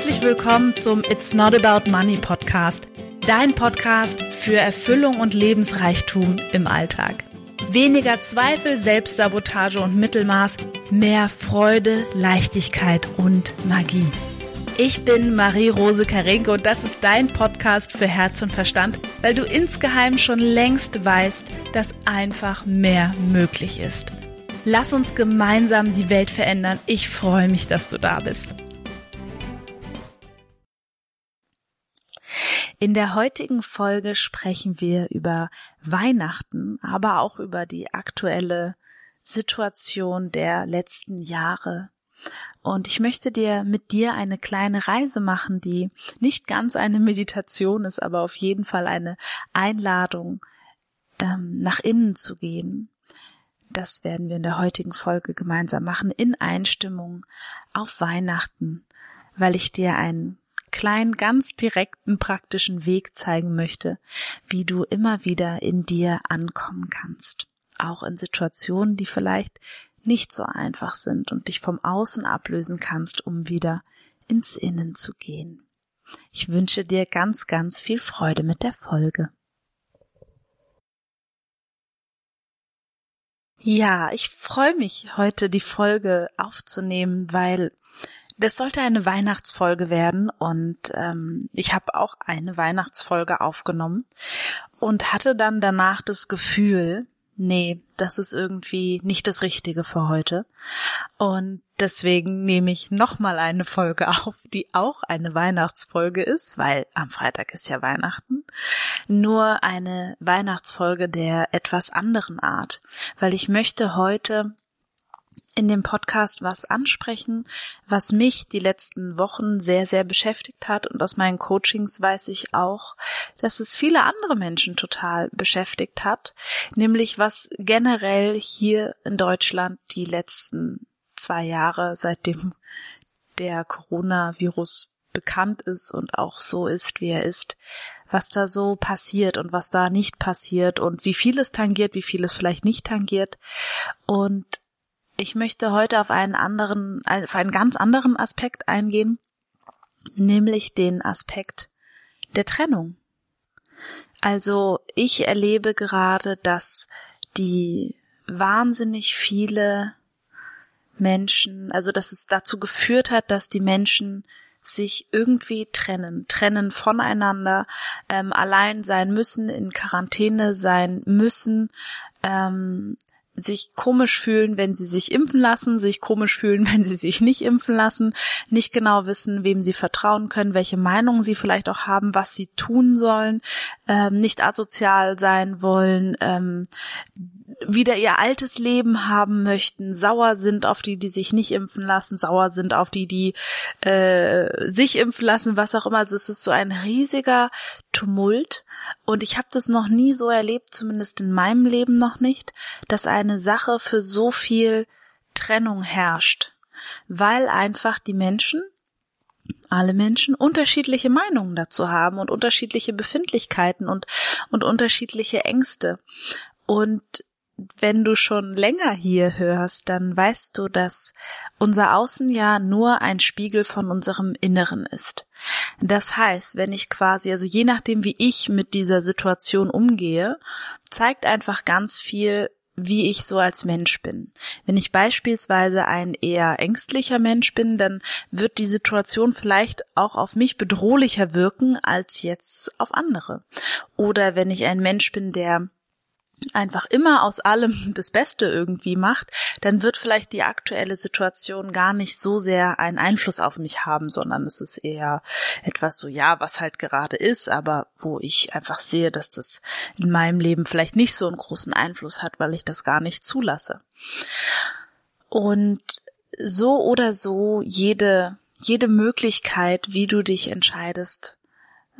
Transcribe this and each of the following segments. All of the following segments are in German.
Herzlich willkommen zum It's Not About Money Podcast, dein Podcast für Erfüllung und Lebensreichtum im Alltag. Weniger Zweifel, Selbstsabotage und Mittelmaß, mehr Freude, Leichtigkeit und Magie. Ich bin Marie-Rose Karenke und das ist dein Podcast für Herz und Verstand, weil du insgeheim schon längst weißt, dass einfach mehr möglich ist. Lass uns gemeinsam die Welt verändern. Ich freue mich, dass du da bist. In der heutigen Folge sprechen wir über Weihnachten, aber auch über die aktuelle Situation der letzten Jahre. Und ich möchte dir mit dir eine kleine Reise machen, die nicht ganz eine Meditation ist, aber auf jeden Fall eine Einladung, ähm, nach innen zu gehen. Das werden wir in der heutigen Folge gemeinsam machen, in Einstimmung auf Weihnachten, weil ich dir einen kleinen, ganz direkten, praktischen Weg zeigen möchte, wie du immer wieder in dir ankommen kannst. Auch in Situationen, die vielleicht nicht so einfach sind und dich vom Außen ablösen kannst, um wieder ins Innen zu gehen. Ich wünsche dir ganz, ganz viel Freude mit der Folge. Ja, ich freue mich, heute die Folge aufzunehmen, weil das sollte eine Weihnachtsfolge werden und ähm, ich habe auch eine Weihnachtsfolge aufgenommen und hatte dann danach das Gefühl, nee, das ist irgendwie nicht das Richtige für heute. Und deswegen nehme ich nochmal eine Folge auf, die auch eine Weihnachtsfolge ist, weil am Freitag ist ja Weihnachten. Nur eine Weihnachtsfolge der etwas anderen Art, weil ich möchte heute in dem Podcast was ansprechen, was mich die letzten Wochen sehr, sehr beschäftigt hat. Und aus meinen Coachings weiß ich auch, dass es viele andere Menschen total beschäftigt hat, nämlich was generell hier in Deutschland die letzten zwei Jahre, seitdem der Coronavirus bekannt ist und auch so ist, wie er ist, was da so passiert und was da nicht passiert und wie viel es tangiert, wie viel es vielleicht nicht tangiert. Und ich möchte heute auf einen anderen, auf einen ganz anderen Aspekt eingehen, nämlich den Aspekt der Trennung. Also ich erlebe gerade, dass die wahnsinnig viele Menschen, also dass es dazu geführt hat, dass die Menschen sich irgendwie trennen, trennen voneinander, ähm, allein sein müssen, in Quarantäne sein müssen, ähm, sich komisch fühlen, wenn sie sich impfen lassen, sich komisch fühlen, wenn sie sich nicht impfen lassen, nicht genau wissen, wem sie vertrauen können, welche Meinungen sie vielleicht auch haben, was sie tun sollen, ähm, nicht asozial sein wollen, ähm, wieder ihr altes Leben haben möchten, sauer sind auf die, die sich nicht impfen lassen, sauer sind auf die, die äh, sich impfen lassen, was auch immer. Also es ist so ein riesiger Tumult und ich habe das noch nie so erlebt, zumindest in meinem Leben noch nicht, dass eine Sache für so viel Trennung herrscht, weil einfach die Menschen alle Menschen unterschiedliche Meinungen dazu haben und unterschiedliche Befindlichkeiten und, und unterschiedliche Ängste. Und wenn du schon länger hier hörst, dann weißt du, dass unser Außen ja nur ein Spiegel von unserem Inneren ist. Das heißt, wenn ich quasi, also je nachdem, wie ich mit dieser Situation umgehe, zeigt einfach ganz viel, wie ich so als Mensch bin. Wenn ich beispielsweise ein eher ängstlicher Mensch bin, dann wird die Situation vielleicht auch auf mich bedrohlicher wirken als jetzt auf andere. Oder wenn ich ein Mensch bin, der einfach immer aus allem das Beste irgendwie macht, dann wird vielleicht die aktuelle Situation gar nicht so sehr einen Einfluss auf mich haben, sondern es ist eher etwas so, ja, was halt gerade ist, aber wo ich einfach sehe, dass das in meinem Leben vielleicht nicht so einen großen Einfluss hat, weil ich das gar nicht zulasse. Und so oder so jede, jede Möglichkeit, wie du dich entscheidest,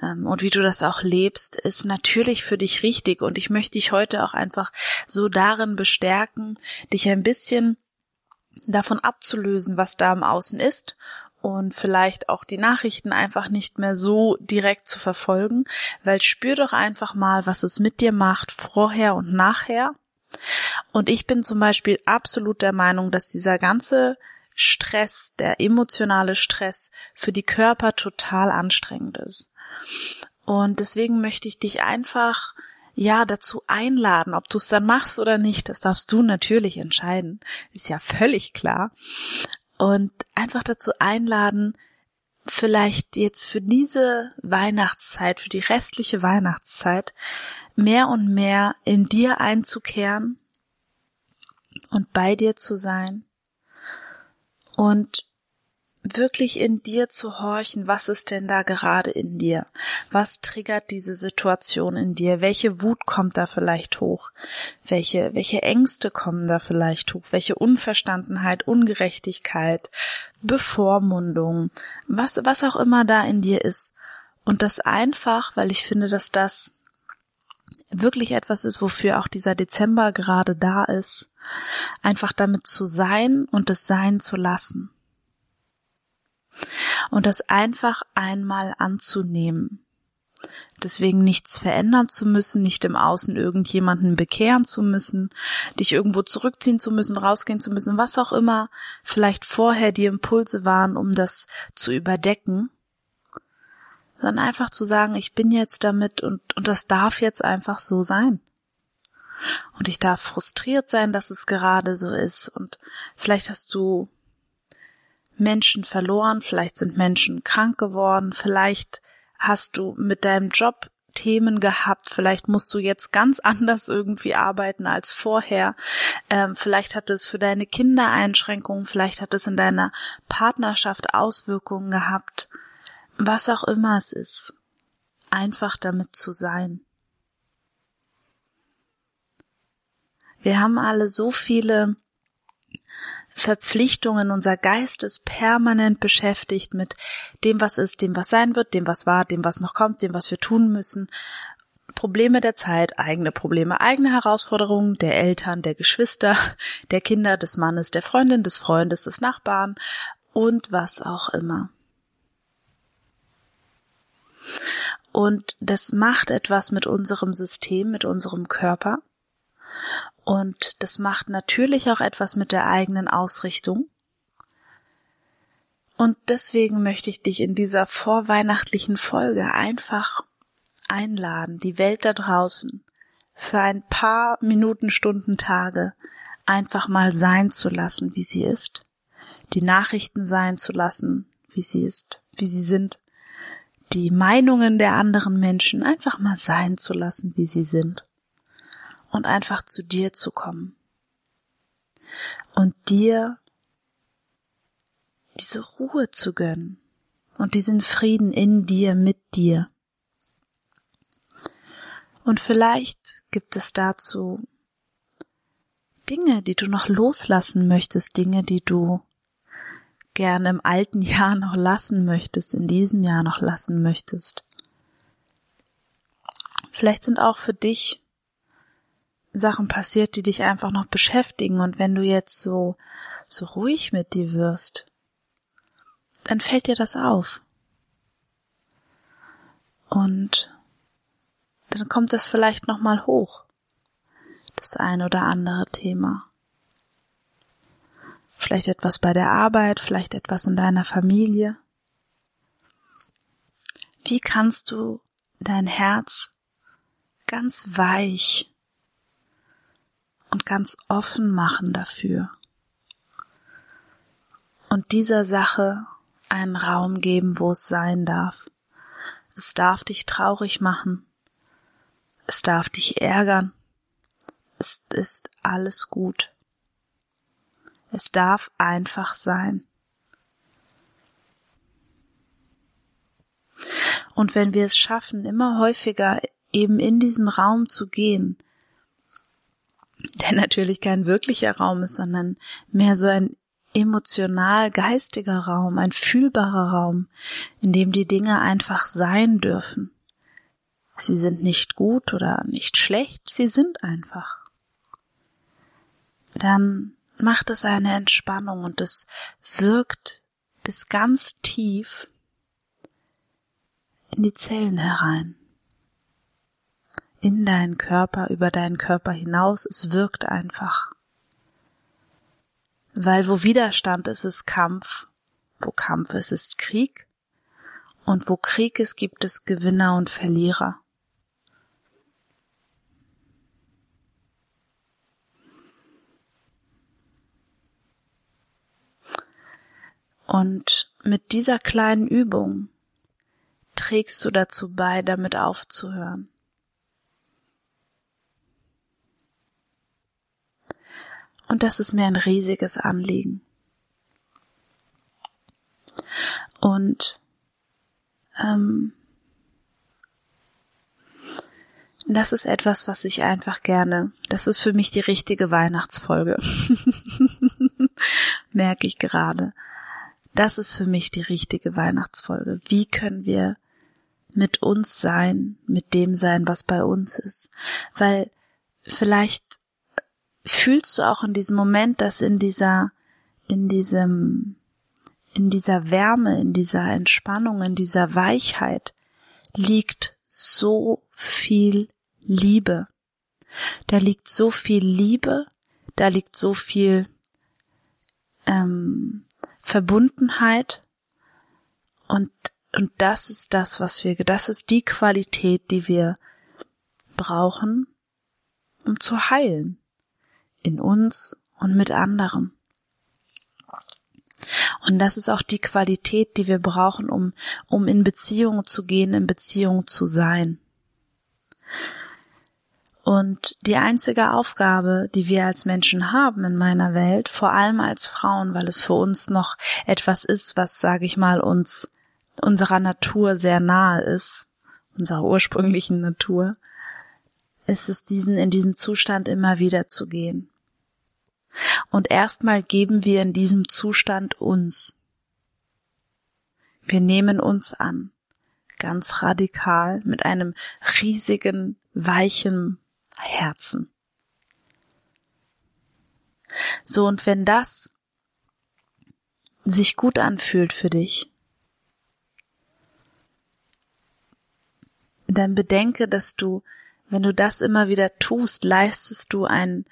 und wie du das auch lebst, ist natürlich für dich richtig. Und ich möchte dich heute auch einfach so darin bestärken, dich ein bisschen davon abzulösen, was da im Außen ist und vielleicht auch die Nachrichten einfach nicht mehr so direkt zu verfolgen, weil spür doch einfach mal, was es mit dir macht, vorher und nachher. Und ich bin zum Beispiel absolut der Meinung, dass dieser ganze Stress, der emotionale Stress für die Körper total anstrengend ist. Und deswegen möchte ich dich einfach ja dazu einladen, ob du es dann machst oder nicht, das darfst du natürlich entscheiden, ist ja völlig klar. Und einfach dazu einladen, vielleicht jetzt für diese Weihnachtszeit, für die restliche Weihnachtszeit mehr und mehr in dir einzukehren und bei dir zu sein und wirklich in dir zu horchen, was ist denn da gerade in dir? Was triggert diese Situation in dir? Welche Wut kommt da vielleicht hoch? Welche, welche Ängste kommen da vielleicht hoch? Welche Unverstandenheit, Ungerechtigkeit, Bevormundung, was, was auch immer da in dir ist. Und das einfach, weil ich finde, dass das wirklich etwas ist, wofür auch dieser Dezember gerade da ist, einfach damit zu sein und es sein zu lassen. Und das einfach einmal anzunehmen. Deswegen nichts verändern zu müssen, nicht im Außen irgendjemanden bekehren zu müssen, dich irgendwo zurückziehen zu müssen, rausgehen zu müssen, was auch immer. Vielleicht vorher die Impulse waren, um das zu überdecken, sondern einfach zu sagen, ich bin jetzt damit und, und das darf jetzt einfach so sein. Und ich darf frustriert sein, dass es gerade so ist. Und vielleicht hast du Menschen verloren, vielleicht sind Menschen krank geworden, vielleicht hast du mit deinem Job Themen gehabt, vielleicht musst du jetzt ganz anders irgendwie arbeiten als vorher, ähm, vielleicht hat es für deine Kinder Einschränkungen, vielleicht hat es in deiner Partnerschaft Auswirkungen gehabt, was auch immer es ist, einfach damit zu sein. Wir haben alle so viele Verpflichtungen. Unser Geist ist permanent beschäftigt mit dem, was ist, dem, was sein wird, dem, was war, dem, was noch kommt, dem, was wir tun müssen. Probleme der Zeit, eigene Probleme, eigene Herausforderungen der Eltern, der Geschwister, der Kinder, des Mannes, der Freundin, des Freundes, des Nachbarn und was auch immer. Und das macht etwas mit unserem System, mit unserem Körper. Und das macht natürlich auch etwas mit der eigenen Ausrichtung. Und deswegen möchte ich dich in dieser vorweihnachtlichen Folge einfach einladen, die Welt da draußen für ein paar Minuten, Stunden, Tage einfach mal sein zu lassen, wie sie ist, die Nachrichten sein zu lassen, wie sie ist, wie sie sind, die Meinungen der anderen Menschen einfach mal sein zu lassen, wie sie sind. Und einfach zu dir zu kommen. Und dir diese Ruhe zu gönnen. Und diesen Frieden in dir, mit dir. Und vielleicht gibt es dazu Dinge, die du noch loslassen möchtest, Dinge, die du gerne im alten Jahr noch lassen möchtest, in diesem Jahr noch lassen möchtest. Vielleicht sind auch für dich Sachen passiert, die dich einfach noch beschäftigen und wenn du jetzt so, so ruhig mit dir wirst, dann fällt dir das auf. Und dann kommt das vielleicht nochmal hoch. Das ein oder andere Thema. Vielleicht etwas bei der Arbeit, vielleicht etwas in deiner Familie. Wie kannst du dein Herz ganz weich und ganz offen machen dafür. Und dieser Sache einen Raum geben, wo es sein darf. Es darf dich traurig machen. Es darf dich ärgern. Es ist alles gut. Es darf einfach sein. Und wenn wir es schaffen, immer häufiger eben in diesen Raum zu gehen, der natürlich kein wirklicher Raum ist, sondern mehr so ein emotional geistiger Raum, ein fühlbarer Raum, in dem die Dinge einfach sein dürfen. Sie sind nicht gut oder nicht schlecht, sie sind einfach. Dann macht es eine Entspannung und es wirkt bis ganz tief in die Zellen herein in deinen Körper, über deinen Körper hinaus. Es wirkt einfach. Weil wo Widerstand ist, ist Kampf. Wo Kampf ist, ist Krieg. Und wo Krieg ist, gibt es Gewinner und Verlierer. Und mit dieser kleinen Übung trägst du dazu bei, damit aufzuhören. Und das ist mir ein riesiges Anliegen. Und ähm, das ist etwas, was ich einfach gerne, das ist für mich die richtige Weihnachtsfolge. Merke ich gerade. Das ist für mich die richtige Weihnachtsfolge. Wie können wir mit uns sein, mit dem sein, was bei uns ist? Weil vielleicht fühlst du auch in diesem Moment, dass in dieser, in diesem, in dieser Wärme, in dieser Entspannung, in dieser Weichheit liegt so viel Liebe. Da liegt so viel Liebe, da liegt so viel ähm, Verbundenheit und und das ist das, was wir, das ist die Qualität, die wir brauchen, um zu heilen. In uns und mit anderen. Und das ist auch die Qualität, die wir brauchen, um, um in Beziehung zu gehen, in Beziehung zu sein. Und die einzige Aufgabe, die wir als Menschen haben in meiner Welt, vor allem als Frauen, weil es für uns noch etwas ist, was, sage ich mal, uns unserer Natur sehr nahe ist, unserer ursprünglichen Natur, ist es diesen, in diesen Zustand immer wieder zu gehen. Und erstmal geben wir in diesem Zustand uns. Wir nehmen uns an, ganz radikal, mit einem riesigen, weichen Herzen. So, und wenn das sich gut anfühlt für dich, dann bedenke, dass du, wenn du das immer wieder tust, leistest du einen,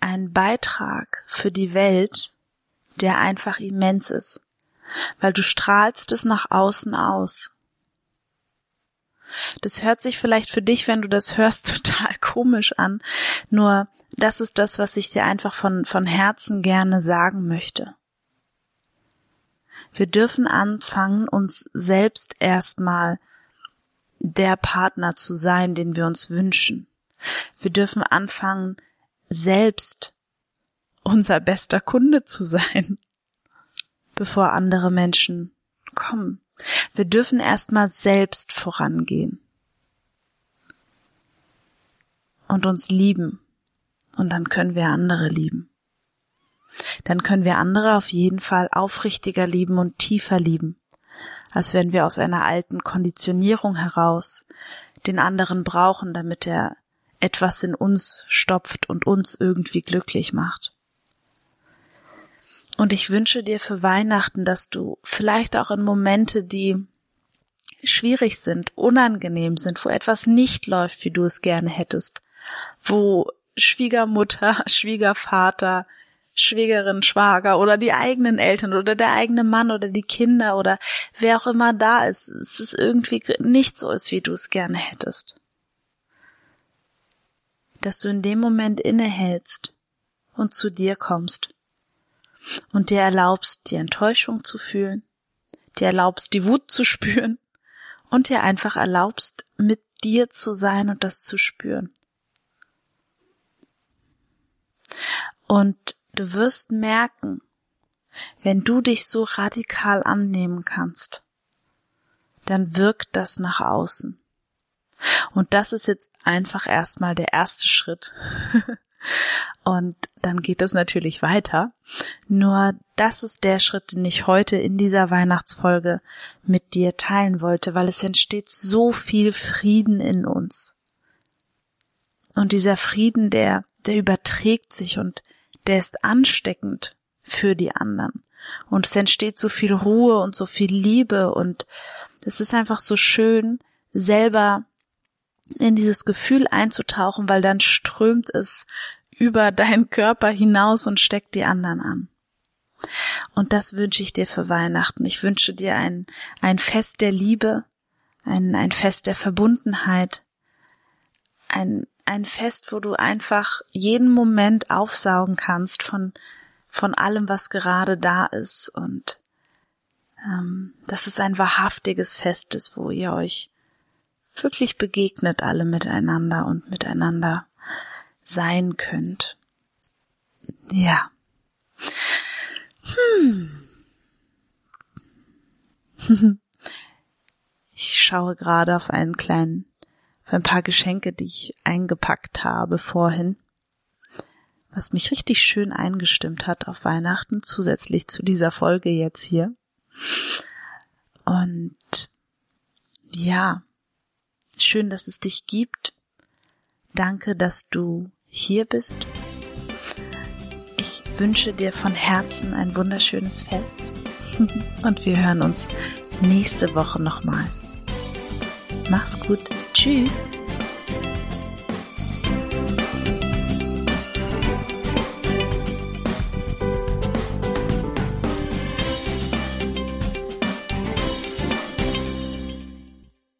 einen Beitrag für die Welt, der einfach immens ist, weil du strahlst es nach außen aus. Das hört sich vielleicht für dich, wenn du das hörst, total komisch an. Nur das ist das, was ich dir einfach von, von Herzen gerne sagen möchte. Wir dürfen anfangen, uns selbst erstmal der Partner zu sein, den wir uns wünschen. Wir dürfen anfangen, selbst unser bester Kunde zu sein, bevor andere Menschen kommen. Wir dürfen erstmal selbst vorangehen und uns lieben. Und dann können wir andere lieben. Dann können wir andere auf jeden Fall aufrichtiger lieben und tiefer lieben, als wenn wir aus einer alten Konditionierung heraus den anderen brauchen, damit er etwas in uns stopft und uns irgendwie glücklich macht. Und ich wünsche dir für Weihnachten, dass du vielleicht auch in Momente, die schwierig sind, unangenehm sind, wo etwas nicht läuft, wie du es gerne hättest, wo Schwiegermutter, Schwiegervater, Schwägerin, Schwager oder die eigenen Eltern oder der eigene Mann oder die Kinder oder wer auch immer da ist, es ist irgendwie nicht so ist, wie du es gerne hättest. Dass du in dem Moment innehältst und zu dir kommst und dir erlaubst, die Enttäuschung zu fühlen, dir erlaubst, die Wut zu spüren und dir einfach erlaubst, mit dir zu sein und das zu spüren. Und du wirst merken, wenn du dich so radikal annehmen kannst, dann wirkt das nach außen. Und das ist jetzt einfach erstmal der erste Schritt. Und dann geht es natürlich weiter. Nur das ist der Schritt, den ich heute in dieser Weihnachtsfolge mit dir teilen wollte, weil es entsteht so viel Frieden in uns. Und dieser Frieden, der, der überträgt sich und der ist ansteckend für die anderen. Und es entsteht so viel Ruhe und so viel Liebe und es ist einfach so schön, selber in dieses Gefühl einzutauchen, weil dann strömt es über deinen Körper hinaus und steckt die anderen an. Und das wünsche ich dir für Weihnachten. Ich wünsche dir ein, ein Fest der Liebe, ein, ein Fest der Verbundenheit, ein, ein Fest, wo du einfach jeden Moment aufsaugen kannst von, von allem, was gerade da ist und ähm, dass es ein wahrhaftiges Fest ist, wo ihr euch wirklich begegnet alle miteinander und miteinander sein könnt. Ja. Hm. Ich schaue gerade auf einen kleinen, auf ein paar Geschenke, die ich eingepackt habe vorhin, was mich richtig schön eingestimmt hat auf Weihnachten, zusätzlich zu dieser Folge jetzt hier. Und ja, schön, dass es dich gibt. Danke, dass du hier bist. Ich wünsche dir von Herzen ein wunderschönes Fest und wir hören uns nächste Woche nochmal. Mach's gut. Tschüss.